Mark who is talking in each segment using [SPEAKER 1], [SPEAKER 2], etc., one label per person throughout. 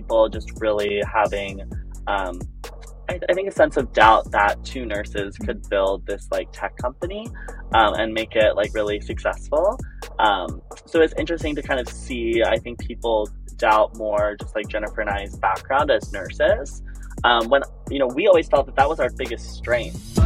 [SPEAKER 1] people just really having, um, I, I, think, a sense of doubt that two nurses could build this like tech company um, and make it like really successful. Um, so it's interesting to kind of see. I think people doubt more, just like Jennifer and I's background as nurses. Um, when you know, we always felt that that was our biggest strength.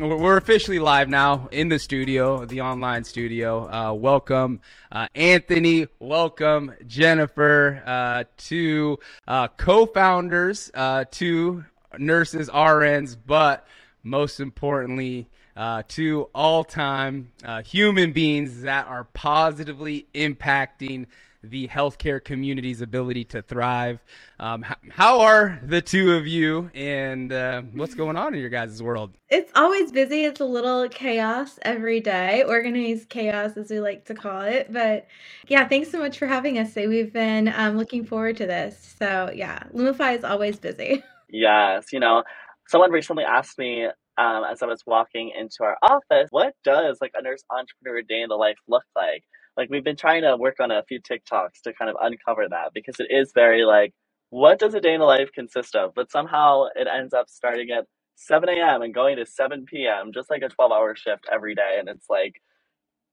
[SPEAKER 2] We're officially live now in the studio, the online studio. Uh, welcome, uh, Anthony. Welcome, Jennifer, uh, two uh, co-founders, uh, two nurses, RNs, but most importantly, uh, two all-time human beings that are positively impacting the healthcare community's ability to thrive. Um, how, how, are the two of you, and uh, what's going on in your guys' world?
[SPEAKER 3] It's always busy. It's a little chaos every day, organized chaos, as we like to call it. But yeah, thanks so much for having us today. We've been um, looking forward to this. So yeah, Lumify is always busy.
[SPEAKER 1] Yes, you know, someone recently asked me um, as I was walking into our office, what does like a nurse entrepreneur day in the life look like? Like we've been trying to work on a few TikToks to kind of uncover that because it is very like, what does a day in the life consist of? But somehow it ends up starting at 7 a.m. and going to 7 p.m., just like a 12 hour shift every day. And it's like,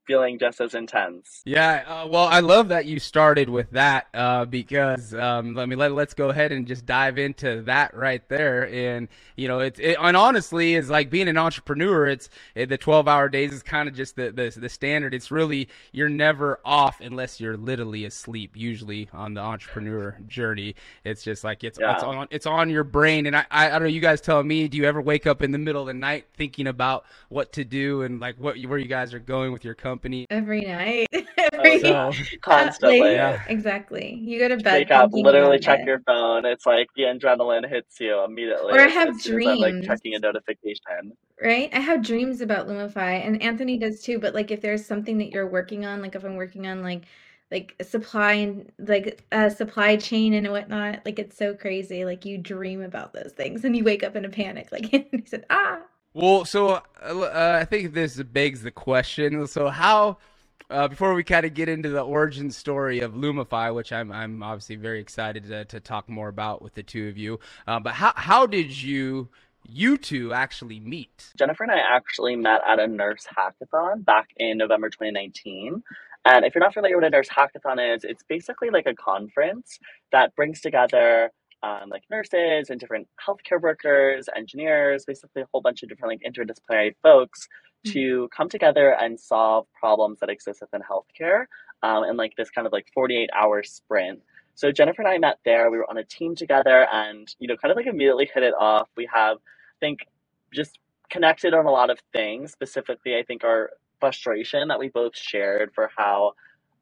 [SPEAKER 1] feeling just as intense.
[SPEAKER 2] Yeah, uh, well, I love that you started with that uh, because um, let me let let's go ahead and just dive into that right there. And you know, it's it, and honestly, it's like being an entrepreneur. It's it, the twelve hour days is kind of just the, the the standard. It's really you're never off unless you're literally asleep. Usually on the entrepreneur journey, it's just like it's yeah. it's on it's on your brain. And I, I I don't know. You guys tell me. Do you ever wake up in the middle of the night thinking about what to do and like what where you guys are going with your company? Company
[SPEAKER 3] every night. every
[SPEAKER 1] so, constantly.
[SPEAKER 3] yeah. Exactly. You go to bed.
[SPEAKER 1] Wake up, literally check it. your phone. It's like the adrenaline hits you immediately.
[SPEAKER 3] Or I have dreams.
[SPEAKER 1] like checking a notification.
[SPEAKER 3] Right? I have dreams about Lumify and Anthony does too, but like if there's something that you're working on, like if I'm working on like like supply and like a supply chain and whatnot, like it's so crazy. Like you dream about those things and you wake up in a panic. Like he said, ah,
[SPEAKER 2] well, so uh, I think this begs the question. So, how, uh, before we kind of get into the origin story of Lumify, which I'm, I'm obviously very excited to, to talk more about with the two of you, uh, but how, how did you, you two actually meet?
[SPEAKER 1] Jennifer and I actually met at a nurse hackathon back in November 2019. And if you're not familiar with what a nurse hackathon is, it's basically like a conference that brings together um, like nurses and different healthcare workers, engineers, basically a whole bunch of different like interdisciplinary folks mm-hmm. to come together and solve problems that exist within healthcare um, in like this kind of like 48 hour sprint. So Jennifer and I met there. We were on a team together and, you know, kind of like immediately hit it off. We have, I think, just connected on a lot of things. Specifically, I think our frustration that we both shared for how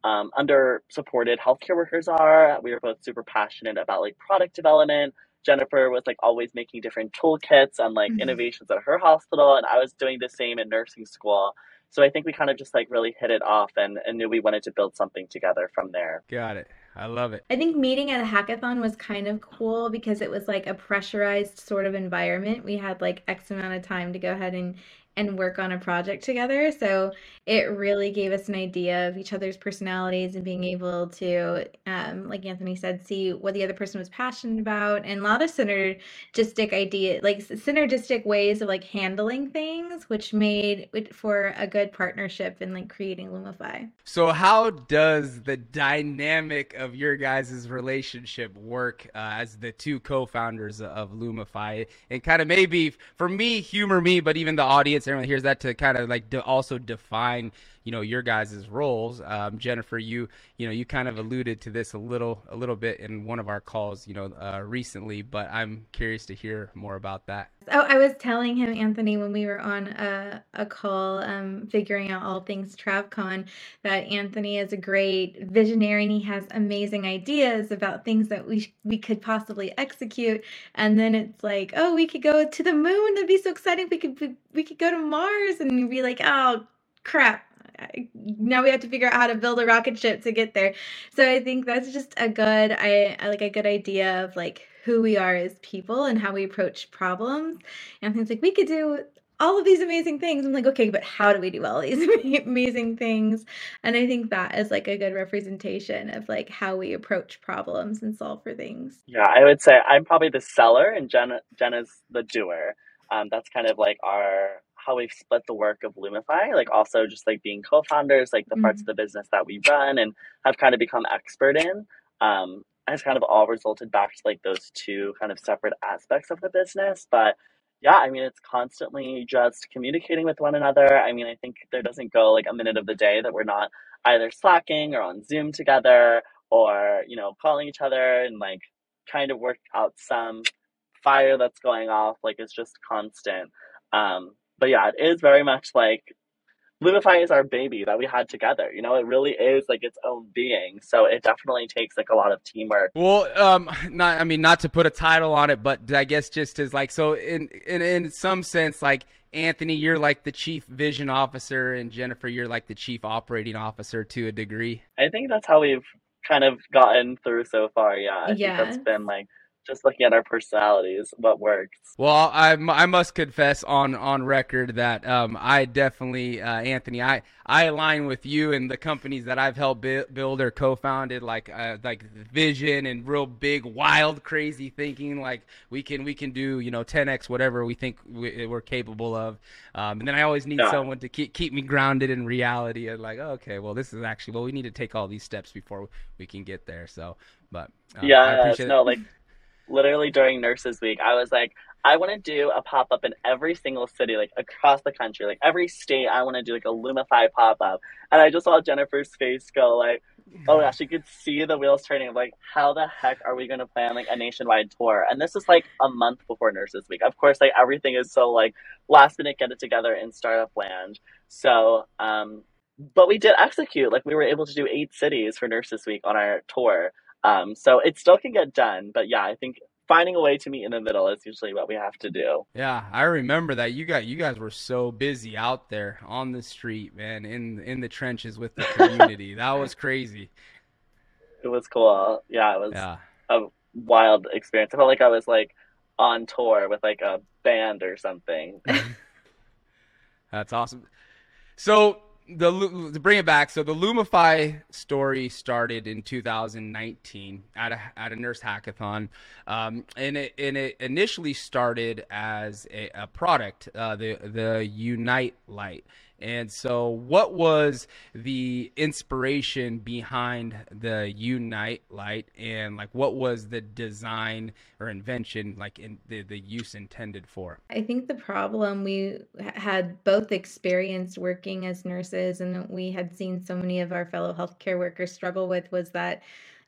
[SPEAKER 1] um, under supported healthcare workers are. We were both super passionate about like product development. Jennifer was like always making different toolkits and like mm-hmm. innovations at her hospital, and I was doing the same in nursing school. So I think we kind of just like really hit it off and, and knew we wanted to build something together from there.
[SPEAKER 2] Got it. I love it.
[SPEAKER 3] I think meeting at a hackathon was kind of cool because it was like a pressurized sort of environment. We had like X amount of time to go ahead and and work on a project together. So it really gave us an idea of each other's personalities and being able to, um, like Anthony said, see what the other person was passionate about and a lot of synergistic idea, like synergistic ways of like handling things, which made it for a good partnership in like creating Lumify.
[SPEAKER 2] So how does the dynamic of your guys' relationship work uh, as the two co-founders of Lumify? And kind of maybe for me, humor me, but even the audience everyone hears that to kind of like to also define you know your guys' roles. Um, Jennifer, you you know you kind of alluded to this a little a little bit in one of our calls, you know, uh, recently. But I'm curious to hear more about that.
[SPEAKER 3] Oh, I was telling him Anthony when we were on a, a call, um, figuring out all things TravCon, that Anthony is a great visionary and he has amazing ideas about things that we we could possibly execute. And then it's like, oh, we could go to the moon. That'd be so exciting. We could we could go to Mars and be like, oh crap now we have to figure out how to build a rocket ship to get there. So I think that's just a good I, I like a good idea of like who we are as people and how we approach problems. And things like we could do all of these amazing things. I'm like, okay, but how do we do all these amazing things? And I think that is like a good representation of like how we approach problems and solve for things.
[SPEAKER 1] Yeah, I would say I'm probably the seller and Jenna Jenna's the doer. Um, that's kind of like our how we've split the work of Lumify, like also just like being co-founders, like the parts
[SPEAKER 3] Mm-hmm.
[SPEAKER 1] of the business that we run and have kind of become expert in, um, has kind of all resulted back to like those two kind of separate aspects of the business. But yeah, I mean, it's constantly just communicating with one another. I mean, I think there doesn't go like a minute of the day that we're not either slacking or on Zoom together or, you know, calling each other and like trying to work out some fire that's going off. Like it's just constant. Um, but yeah, it is very much like Lumify is our baby that we had together. You know, it really is like its own being. So it definitely takes like a lot of teamwork.
[SPEAKER 2] Well, um, not I mean not to put a title on it, but I guess just as like so in in in some sense, like Anthony, you're like the chief vision officer, and Jennifer, you're like the chief operating officer to a degree.
[SPEAKER 1] I think that's how we've kind of gotten through so far. Yeah, I think that's
[SPEAKER 3] Yes.
[SPEAKER 1] been like just looking at our personalities, what works.
[SPEAKER 2] Well, I, I must confess on on record that um, I definitely uh, Anthony I I align with you and the companies that I've helped bu- build or co-founded like uh, like vision and real big wild crazy thinking like we can we can do you know 10x whatever we think we, we're capable of um, and then I always need
[SPEAKER 1] Yeah.
[SPEAKER 2] someone to keep keep me grounded in reality and like okay well this is actually well we need to take all these steps before we can get there so but I
[SPEAKER 1] Yeah, no, like literally during Nurses Week, I was like, I want to do a pop up in every single city, like across the country, like every state. I want to do like a Lumify pop up, and I just saw Jennifer's face go like, oh gosh, you could see the wheels turning. Like, how the heck are we going to plan like a nationwide tour? And this is like a month before Nurses Week. Of course, like everything is so like last minute get it together in startup land. So, um, but we did execute. Like, we were able to do eight cities for Nurses Week on our tour. Um, so it still can get done, but yeah, I think finding a way to meet in the middle is usually what we have to do.
[SPEAKER 2] Yeah, I remember that. You got you guys were so busy out there on the street, man, in in the trenches with the community. that was crazy.
[SPEAKER 1] It was cool. Yeah, it was
[SPEAKER 2] Yeah.
[SPEAKER 1] a wild experience. I felt like I was like on tour with like a band or something.
[SPEAKER 2] That's awesome. So the to bring it back, so the Lumify story started in 2019 at a at a nurse hackathon, um, and it and it initially started as a, a product, uh, the the Unite Light. And so, what was the inspiration behind the Unite light, and like what was the design or invention, like in the the use intended for?
[SPEAKER 3] I think the problem we had both experienced working as nurses and we had seen so many of our fellow healthcare workers struggle with was that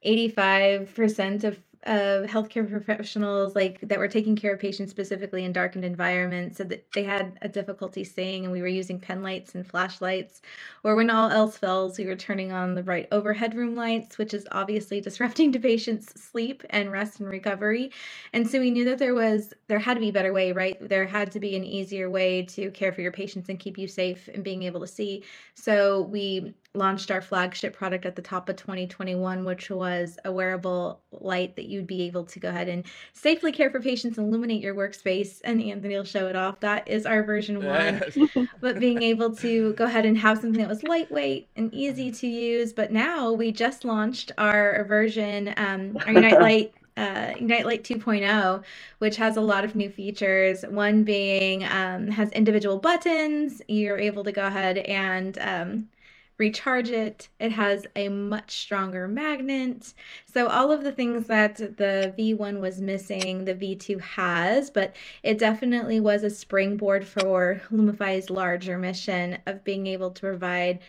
[SPEAKER 3] 85% of of healthcare professionals like that were taking care of patients specifically in darkened environments said that they had a difficulty seeing and we were using pen lights and flashlights. Or when all else fails we were turning on the right overhead room lights which is obviously disrupting to patients sleep and rest and recovery. And so we knew that there was there had to be a better way right? There had to be an easier way to care for your patients and keep you safe and being able to see. So we launched our flagship product at the top of 2021 which was a wearable light that you'd be able to go ahead and safely care for patients and illuminate your workspace and anthony will show it off that is our version one but being able to go ahead and have something that was lightweight and easy to use. But now we just launched our version, um, our Unite Light. Uh, Unite Light 2.0, which has a lot of new features. One being um, has individual buttons. You're able to go ahead and um, recharge it. It has a much stronger magnet. So all of the things that the V1 was missing, the V2 has, but it definitely was a springboard for Lumify's larger mission of being able to provide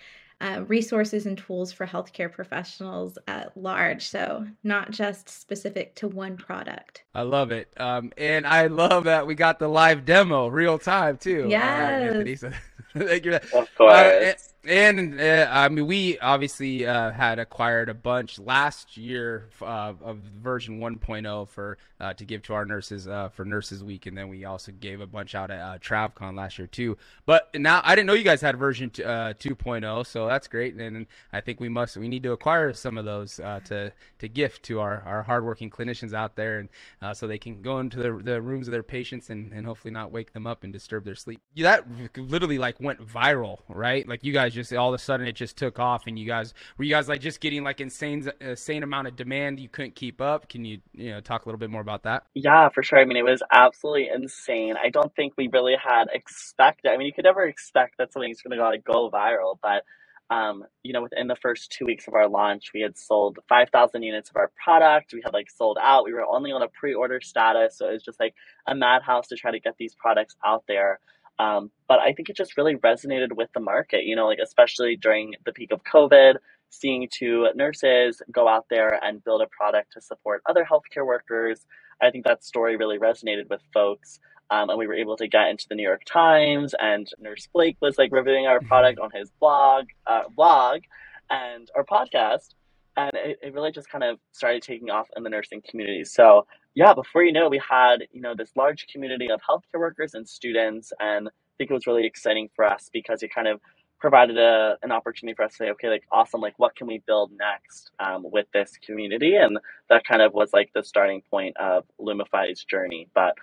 [SPEAKER 3] uh, resources and tools for healthcare professionals at large. So, not just specific to one product.
[SPEAKER 2] I love it. Um, and I love that we got the live demo real time too. All right,
[SPEAKER 3] Yes.
[SPEAKER 2] Anthony. So thank you.
[SPEAKER 1] Of
[SPEAKER 2] Uh, and,
[SPEAKER 1] course.
[SPEAKER 2] And uh, I mean, we obviously uh, had acquired a bunch last year uh, of version 1.0 for uh, to give to our nurses uh, for Nurses Week, and then we also gave a bunch out at TravCon last year too. But now I didn't know you guys had version t- 2.0, so that's great. And I think we must we need to acquire some of those to to gift to our, our hardworking clinicians out there, and so they can go into the, the rooms of their patients and, and hopefully not wake them up and disturb their sleep. That literally like went viral, right? Like you guys just all of a sudden it just took off and you guys were you guys like just getting like insane insane amount of demand you couldn't keep up can you you know talk a little bit more about that
[SPEAKER 1] yeah for sure i mean it was absolutely insane i don't think we really had expected i mean you could never expect that something's going to go viral but um, you know, within the first two weeks of our launch, we had sold 5,000 units of our product. We had like sold out. We were only on a pre order status. So it was just like a madhouse to try to get these products out there. Um, but I think it just really resonated with the market, you know, like especially during the peak of COVID, seeing two nurses go out there and build a product to support other healthcare workers. I think that story really resonated with folks. Um, and we were able to get into the New York Times, and Nurse Blake was like reviewing our product on his blog, uh, blog, and our podcast, and it, it really just kind of started taking off in the nursing community. So yeah, before you know it, we had, you know, this large community of healthcare workers and students. And I think it was really exciting for us because it kind of provided a, an opportunity for us to say, okay, like awesome, like what can we build next um, with this community? And that kind of was like the starting point of Lumify's journey. But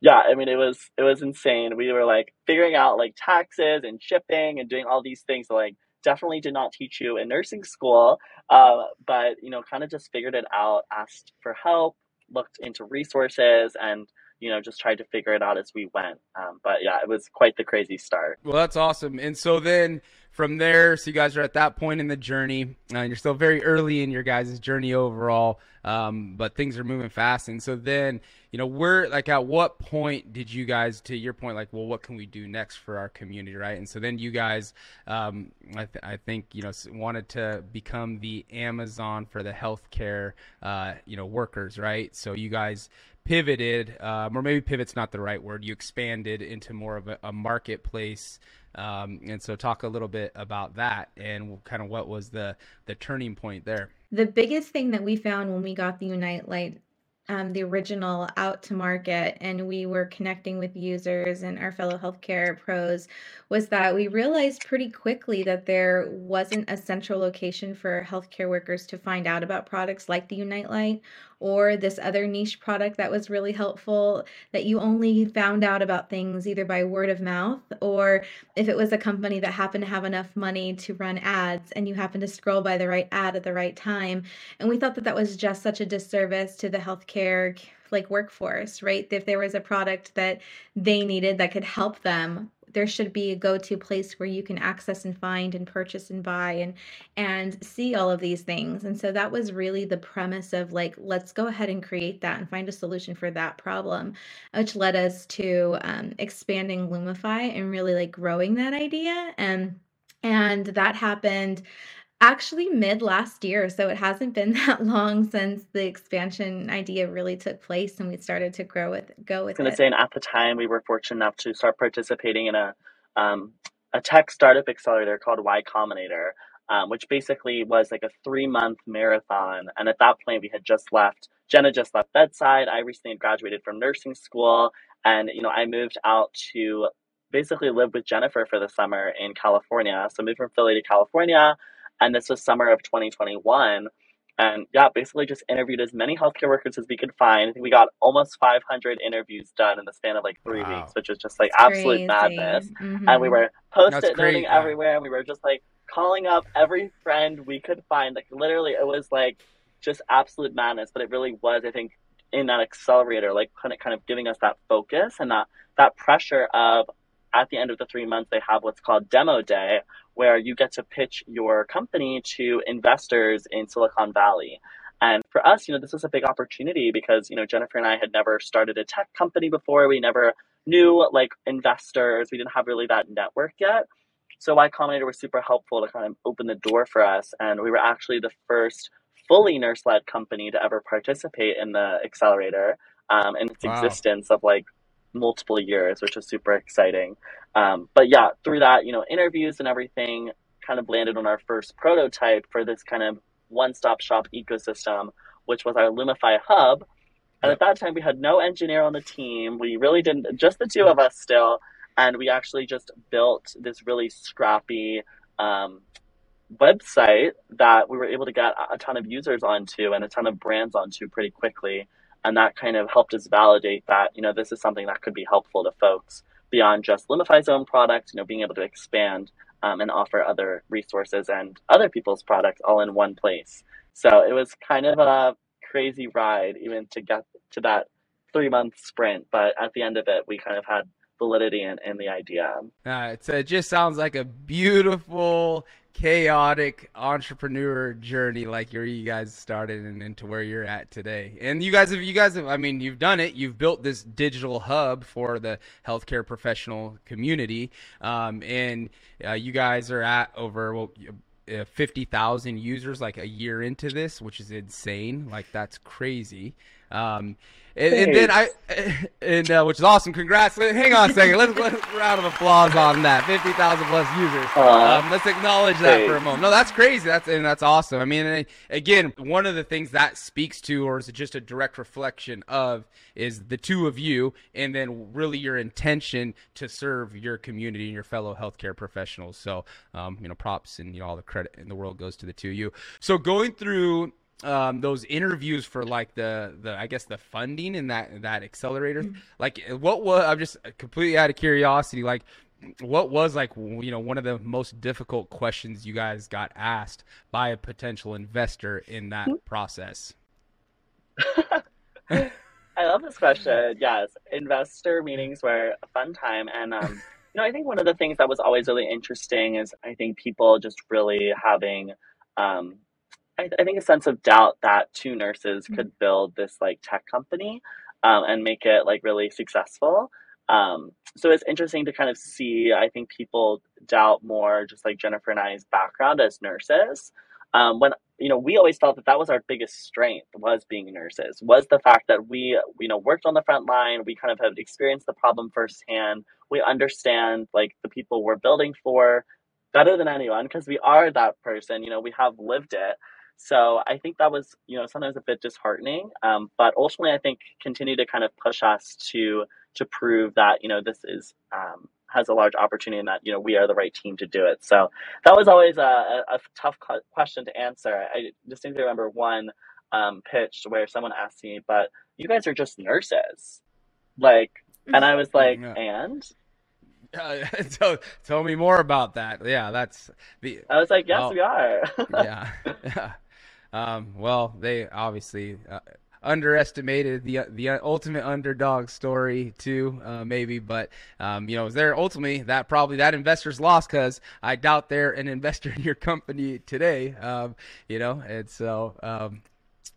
[SPEAKER 1] yeah, I mean, it was it was insane. We were like figuring out like taxes and shipping and doing all these things. Like definitely did not teach you in nursing school, uh, but you know, kind of just figured it out, asked for help, looked into resources and you know just tried to figure it out as we went. Um, but yeah it was quite the crazy start.
[SPEAKER 2] Well that's awesome. And so then from there so you guys are at that point in the journey. And uh, you're still very early in your guys' journey overall um, but things are moving fast. And so then you know where like at what point did you guys to your point like well what can we do next for our community right? And so then you guys um, I, th- I, think you know wanted to become the amazon for the healthcare uh, you know workers right? So you guys pivoted, um, or maybe pivot's not the right word. You expanded into more of a, a marketplace, um, and so talk a little bit about that and kind of what was the the turning point there.
[SPEAKER 3] The biggest thing that we found when we got the Unite Light um, the original out to market and we were connecting with users and our fellow healthcare pros was that we realized pretty quickly that there wasn't a central location for healthcare workers to find out about products like the Unite Light or this other niche product that was really helpful that you only found out about things either by word of mouth or if it was a company that happened to have enough money to run ads and you happened to scroll by the right ad at the right time. And we thought that that was just such a disservice to the healthcare like workforce right? If there was a product that they needed that could help them there should be a go-to place where you can access and find and purchase and buy and and see all of these things. And so that was really the premise of like let's go ahead and create that and find a solution for that problem which led us to um, expanding lumify and really like growing that idea. And and that happened actually mid last year. So it hasn't been that long since the expansion idea really took place and we started to grow with go with
[SPEAKER 1] I was
[SPEAKER 3] it.
[SPEAKER 1] Say, and at the time we were fortunate enough to start participating in a um, a tech startup accelerator called Y Combinator, um, which basically was like a three month marathon. And at that point, we had just left. Jenna just left bedside. I recently graduated from nursing school, and you know I moved out to basically live with Jennifer for the summer in California. So I moved from Philly to California and this was summer of 2021. And yeah, basically just interviewed as many healthcare workers as we could find. I think we got almost 500 interviews done in the span of like three wow. weeks, which was just like That's absolute crazy. madness. Mm-hmm. And we were post-it noting yeah. everywhere, and we were just like calling up every friend we could find. Like literally, it was like just absolute madness. But it really was, I think, in that accelerator, like kind of kind of giving us that focus and that that pressure of at the end of the three months they have what's called demo day, where you get to pitch your company to investors in Silicon Valley. And for us, you know, this was a big opportunity because, you know, Jennifer and I had never started a tech company before. We never knew like investors. We didn't have really that network yet. So Y Combinator was super helpful to kind of open the door for us. And we were actually the first fully nurse led company to ever participate in the accelerator um, in its wow. existence of like multiple years, which was super exciting. Um, but yeah, through that, you know, interviews and everything, kind of landed on our first prototype for this kind of one-stop shop ecosystem, which was our Lumify hub. And at that time, we had no engineer on the team. We really didn't, just the two of us still. And we actually just built this really scrappy um, website that we were able to get a ton of users onto and a ton of brands onto pretty quickly. And that kind of helped us validate that, you know, this is something that could be helpful to folks beyond just Lumify's own product, you know, being able to expand um, and offer other resources and other people's products all in one place. So it was kind of a crazy ride even to get to that three month sprint. But at the end of it, we kind of had validity in the idea.
[SPEAKER 2] Uh, it just sounds like a beautiful chaotic entrepreneur journey like you guys started and into where you're at today. And you guys have you guys have I mean you've done it. You've built this digital hub for the healthcare professional community. Um, and uh, you guys are at over well uh, 50,000 users like a year into this, which is insane. Like that's crazy. Um, and, and, then I, and uh, which is awesome. Congrats. Hang on a second. Let's let's round of applause on that. Fifty thousand plus users. Uh, um, let's acknowledge that for a moment. No, that's crazy. That's and that's awesome. I mean, again, one of the things that speaks to, or is it just a direct reflection of, is the two of you, and then really your intention to serve your community and your fellow healthcare professionals. So, um, you know, props and you know all the credit in the world goes to the two of you. So going through um, those interviews for like the the I guess the funding and that that accelerator. Mm-hmm. Like, what was I'm just completely out of curiosity. Like, what was like you know one of the most difficult questions you guys got asked by a potential investor in that mm-hmm. process?
[SPEAKER 1] I love this question. Yes, investor meetings were a fun time, and um, you know I think one of the things that was always really interesting is I think people just really having um, I, I think a sense of doubt that two nurses mm-hmm. could build this like tech company um, and make it like really successful. Um, so it's interesting to kind of see. I think people doubt more, just like Jennifer and I's background as nurses. Um, when you know, we always felt that that was our biggest strength was being nurses. Was the fact that we, you know, worked on the front line. We kind of have experienced the problem firsthand. We understand like the people we're building for better than anyone because we are that person. You know, we have lived it. So I think that was, you know, sometimes a bit disheartening. Um, but ultimately, I think continue to kind of push us to to prove that you know this is um, has a large opportunity and that you know we are the right team to do it. So that was always a, a, tough question to answer. I distinctly remember one um, pitch where someone asked me, "But you guys are just nurses," like, and I was like, yeah. "And."
[SPEAKER 2] Uh, tell, tell me more about that. Yeah, that's the.
[SPEAKER 1] I was like, yes, we are.
[SPEAKER 2] yeah, yeah. Um, well, they obviously uh, underestimated the the ultimate underdog story too, uh, maybe. But um, you know, there ultimately that probably that investor's lost because I doubt they're an investor in your company today. Um, you know, and so um,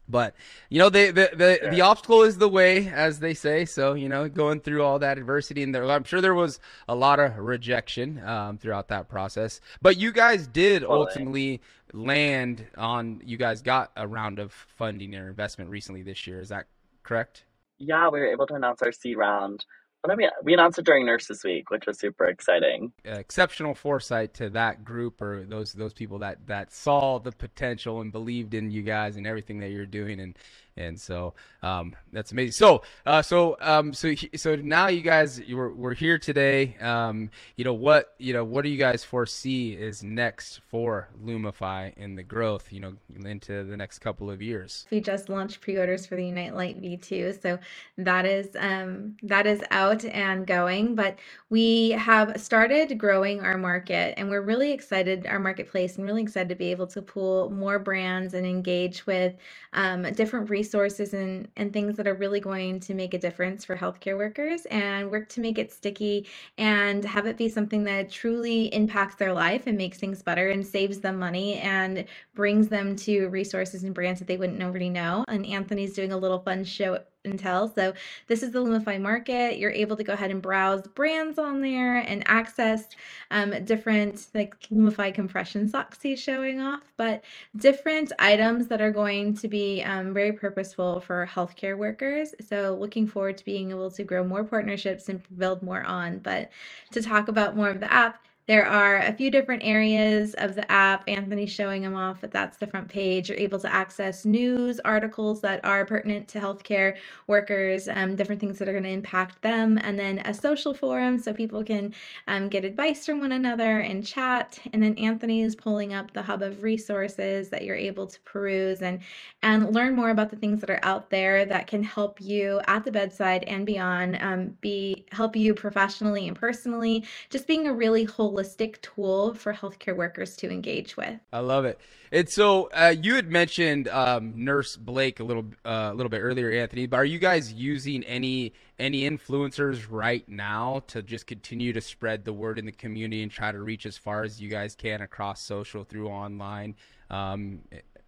[SPEAKER 2] but you know, the the the, yeah. the obstacle is the way, as they say. So you know, going through all that adversity, and there, I'm sure there was a lot of rejection um, throughout that process. But you guys did ultimately land on. You guys got a round of funding or investment recently this year. Is that correct?
[SPEAKER 1] Yeah, we were able to announce our seed round well, I mean, we announced it during Nurses Week, which was super exciting.
[SPEAKER 2] Uh, exceptional foresight to that group or those those people that that saw the potential and believed in you guys and everything that you're doing, and and so um, that's amazing. So, uh, so, um, so, so now you guys, we're, we're here today. Um, you know what, you know, what do you guys foresee is next for Lumify and the growth, you know, into the next couple of years?
[SPEAKER 3] We just launched pre-orders for the Unite Light V2, so that is um, that is out and going. But we have started growing our market, and we're really excited, our marketplace, and really excited to be able to pull more brands and engage with um, different resources resources and, and things that are really going to make a difference for healthcare workers and work to make it sticky and have it be something that truly impacts their life and makes things better and saves them money and brings them to resources and brands that they wouldn't already know. And Anthony's doing a little fun show and tell. So this is the Lumify market. You're able to go ahead and browse brands on there and access um, different like Lumify compression socks he's showing off, but different items that are going to be um, very purposeful for healthcare workers. So looking forward to being able to grow more partnerships and build more on. But to talk about more of the app, there are a few different areas of the app. Anthony's showing them off, but that's the front page. You're able to access news, articles that are pertinent to healthcare workers, um, different things that are going to impact them, and then a social forum so people can um, get advice from one another and chat. And then Anthony is pulling up the hub of resources that you're able to peruse and and learn more about the things that are out there that can help you at the bedside and beyond um, be help you professionally and personally just being a really holistic tool for healthcare workers to engage with
[SPEAKER 2] i love it and so uh, you had mentioned um, nurse blake a little uh, a little bit earlier anthony but are you guys using any any influencers right now to just continue to spread the word in the community and try to reach as far as you guys can across social through online um,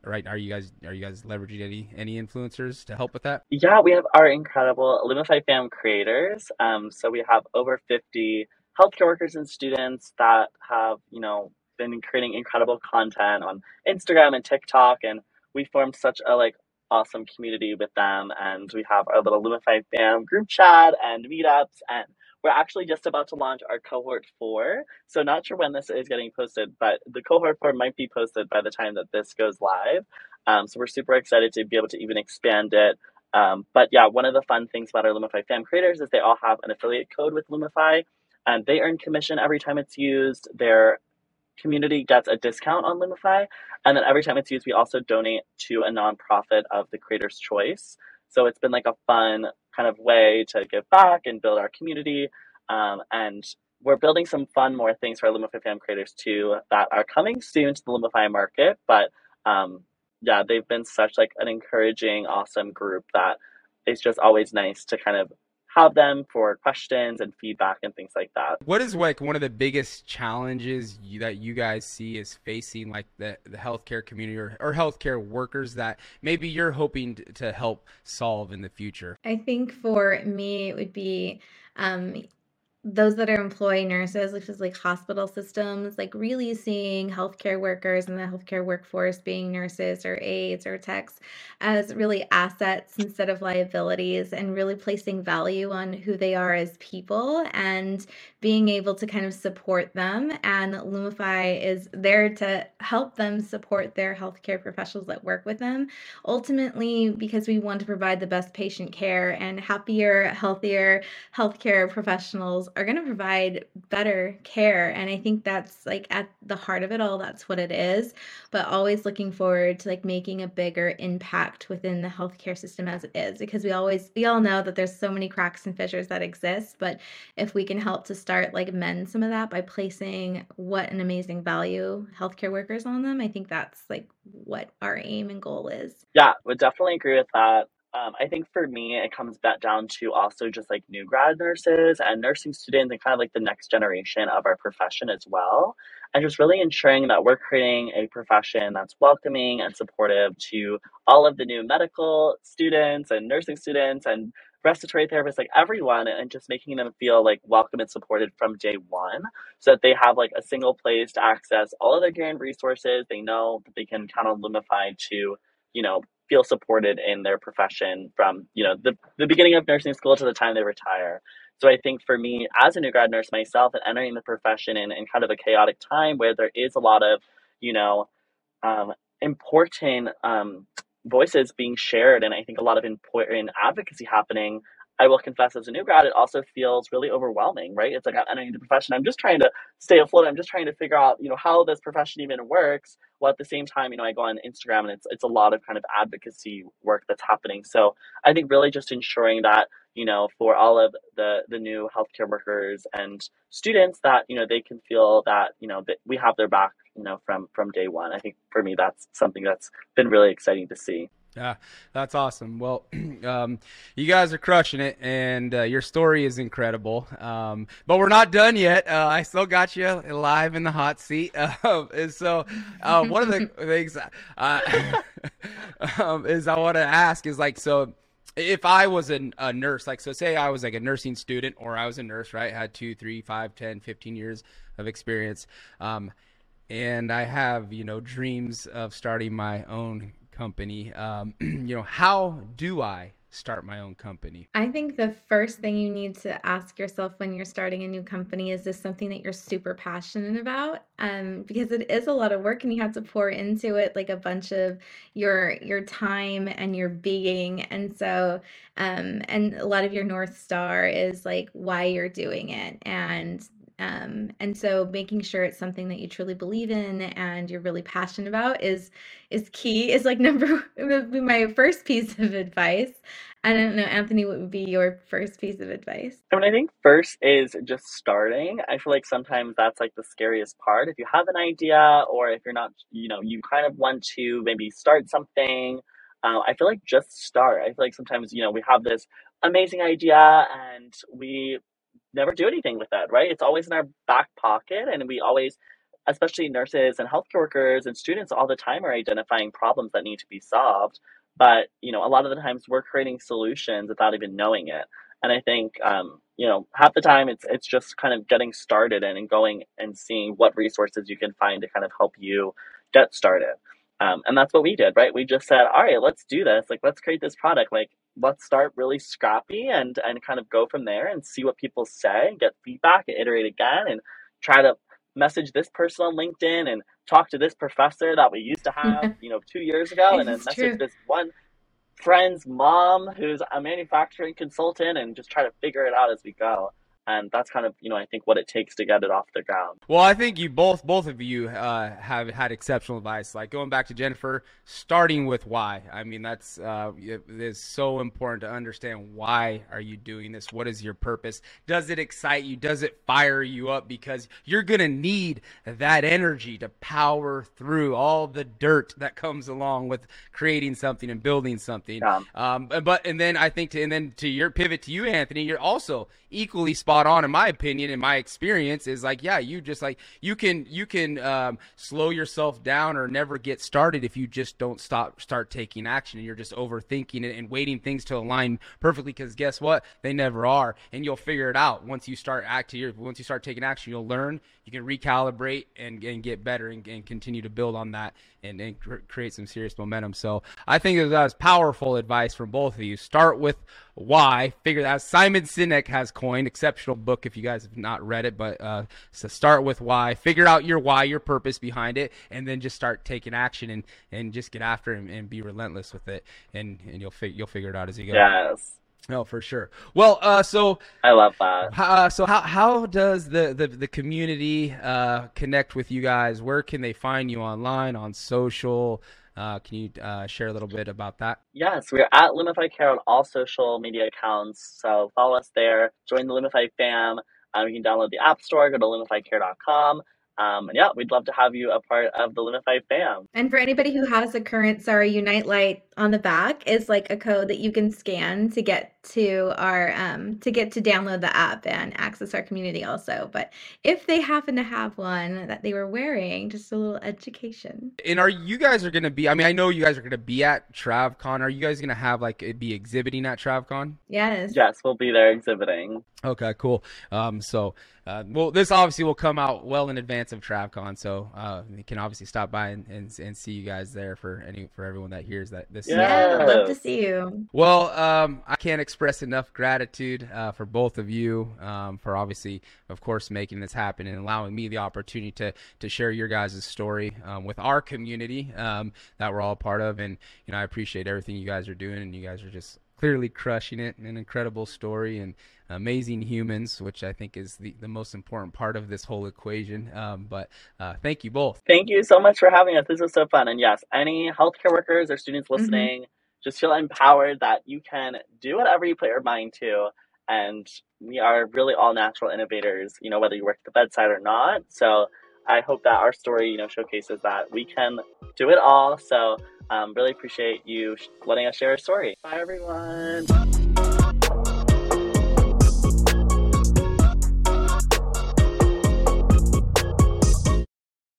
[SPEAKER 2] right? Are you guys are you guys leveraging any any influencers to help with that?
[SPEAKER 1] Yeah, we have our incredible Lumify fam creators. Um, so we have over fifty healthcare workers and students that have you know been creating incredible content on Instagram and TikTok, and we formed such a like awesome community with them. And we have our little Lumify fam group chat and meetups and we're actually just about to launch our cohort four. So not sure when this is getting posted, but the cohort four might be posted by the time that this goes live. Um, so we're super excited to be able to even expand it. Um, but yeah, one of the fun things about our Lumify fam creators is they all have an affiliate code with Lumify, and they earn commission every time it's used. Their community gets a discount on Lumify, and then every time it's used, we also donate to a nonprofit of the creator's choice. So it's been like a fun kind of way to give back and build our community. Um, and we're building some fun more things for our Lumify fam creators too that are coming soon to the Lumify market. But um, yeah, they've been such like an encouraging, awesome group that it's just always nice to kind of have them for questions and feedback and things like that.
[SPEAKER 2] What is like one of the biggest challenges you, that you guys see is facing like the, the healthcare community or, or healthcare workers that maybe you're hoping to, to help solve in the future?
[SPEAKER 3] I think for me, it would be um, those that are employing nurses, which is like hospital systems, like really seeing healthcare workers and the healthcare workforce being nurses or aides or techs as really assets instead of liabilities and really placing value on who they are as people and being able to kind of support them. And Lumify is there to help them support their healthcare professionals that work with them. Ultimately, because we want to provide the best patient care and happier, healthier healthcare professionals are going to provide better care. And I think that's like at the heart of it all, that's what it is. But always looking forward to like making a bigger impact within the healthcare system as it is, because we always, we all know that there's so many cracks and fissures that exist. But if we can help to start like mend some of that by placing what an amazing value healthcare workers on them, I think that's like what our aim and goal is.
[SPEAKER 1] Yeah, would definitely agree with that. Um, I think for me, it comes back down to also just like new grad nurses and nursing students and kind of like the next generation of our profession as well. And just really ensuring that we're creating a profession that's welcoming and supportive to all of the new medical students and nursing students and respiratory therapists, like everyone, and just making them feel like welcome and supported from day one so that they have like a single place to access all of their gear and resources. They know that they can count on Lumify to, you know, feel supported in their profession from, you know, the, the beginning of nursing school to the time they retire. So I think for me, as a new grad nurse myself and entering the profession in, in kind of a chaotic time where there is a lot of, you know, um, important um, voices being shared and I think a lot of important advocacy happening, I will confess as a new grad, it also feels really overwhelming, right? It's like I'm entering the profession. I'm just trying to stay afloat. I'm just trying to figure out, you know, how this profession even works. While at the same time, you know, I go on Instagram and it's it's a lot of kind of advocacy work that's happening. So I think really just ensuring that, you know, for all of the the new healthcare workers and students that, you know, they can feel that, you know, that we have their back, you know, from from day one. I think for me that's something that's been really exciting to see.
[SPEAKER 2] Yeah, that's awesome. Well, um, you guys are crushing it, and uh, your story is incredible. Um, but we're not done yet. Uh, I still got you live in the hot seat. Uh, and so, uh, one of the things uh, um, is I want to ask is like, so if I was a, a nurse, like, so say I was like a nursing student, or I was a nurse, right? Had two, three, five, ten, fifteen years of experience. And I have, you know, dreams of starting my own company. Um, you know, how do I start my own company?
[SPEAKER 3] I think the first thing you need to ask yourself when you're starting a new company is this something that you're super passionate about? Um, because it is a lot of work and you have to pour into it like a bunch of your your time and your being. And so um, and a lot of your North Star is like why you're doing it. And um, and so making sure it's something that you truly believe in and you're really passionate about is is key. Is like number would be my first piece of advice. I don't know, Anthony, what would be your first piece of advice?
[SPEAKER 1] I mean, I think first is just starting. I feel like sometimes that's like the scariest part. If you have an idea or if you're not, you know, you kind of want to maybe start something, uh, I feel like just start. I feel like sometimes, you know, we have this amazing idea and we never do anything with it, right? It's always in our back pocket, and we always, especially nurses and healthcare workers and students, all the time are identifying problems that need to be solved. But you know, a lot of the times we're creating solutions without even knowing it. And I think um, you know half the time it's it's just kind of getting started and, and going and seeing what resources you can find to kind of help you get started. Um, and that's what we did, right? We just said, all right, let's do this. Like, let's create this product. Like, let's start really scrappy and and kind of go from there and see what people say and get feedback and iterate again and try to message this person on LinkedIn and talk to this professor that we used to have, you know, two years ago, and then message true. this one friend's mom who's a manufacturing consultant and just try to figure it out as we go and that's kind of you know I think what it takes to get it off the ground.
[SPEAKER 2] Well, I think you both both of you uh, have had exceptional advice. Like going back to Jennifer, starting with why. I mean, that's uh, it is so important to understand why are you doing this? What is your purpose? Does it excite you? Does it fire you up? Because you're gonna need that energy to power through all the dirt that comes along with creating something and building something. Yeah. Um, but and then I think to and then to your pivot to you, Anthony, you're also equally spot on in my opinion in my experience is like yeah you just like you can you can um, slow yourself down or never get started if you just don't stop start taking action and you're just overthinking it and waiting things to align perfectly because guess what they never are and you'll figure it out once you start acting once you start taking action you'll learn you can recalibrate and, and get better and, and continue to build on that and, and cr- create some serious momentum. So I think that was powerful advice from both of you. Start with why. Figure that Simon Sinek has coined exceptional book if you guys have not read it, but uh, so start with why. Figure out your why, your purpose behind it, and then just start taking action and, and just get after it and, and be relentless with it, and, and you'll fi- you'll figure it out as you go.
[SPEAKER 1] Yes.
[SPEAKER 2] No, for sure. Well, uh, so
[SPEAKER 1] I love that.
[SPEAKER 2] Uh, so how how does the the, the community uh, connect with you guys? Where can they find you online on social? Uh, can you uh, share a little bit about that?
[SPEAKER 1] Yes, we're at Lumify Care on all social media accounts. So follow us there. Join the Lumify fam. Um, you can download the App Store. Go to lumifycare.com. Um, and yeah, we'd love to have you a part of the Lumify fam.
[SPEAKER 3] And for anybody who has a current Sorry Unite light on the back is like a code that you can scan to get to our um to get to download the app and access our community also. But if they happen to have one that they were wearing, just a little education.
[SPEAKER 2] And are you guys are gonna be I mean I know you guys are gonna be at TravCon. Are you guys gonna have like it be exhibiting at TravCon?
[SPEAKER 3] Yes.
[SPEAKER 1] Yes, we'll be there exhibiting.
[SPEAKER 2] Okay, cool. Um so uh, well, this obviously will come out well in advance of TravCon, so uh, you can obviously stop by and, and, and see you guys there for any for everyone that hears that this.
[SPEAKER 3] Yeah, I'd love to see you.
[SPEAKER 2] Well, um, I can't express enough gratitude uh, for both of you um, for obviously, of course, making this happen and allowing me the opportunity to to share your guys' story um, with our community um, that we're all part of, and you know I appreciate everything you guys are doing, and you guys are just clearly crushing it. An incredible story and amazing humans, which I think is the, the most important part of this whole equation. Um, but uh, thank you both.
[SPEAKER 1] Thank you so much for having us. This was so fun. And yes, any healthcare workers or students mm-hmm. listening, mm-hmm. just feel empowered that you can do whatever you put your mind to. And we are really all natural innovators, you know, whether you work at the bedside or not. So I hope that our story, you know, showcases that we can do it all. So um, really appreciate you letting us share our story. Bye, everyone.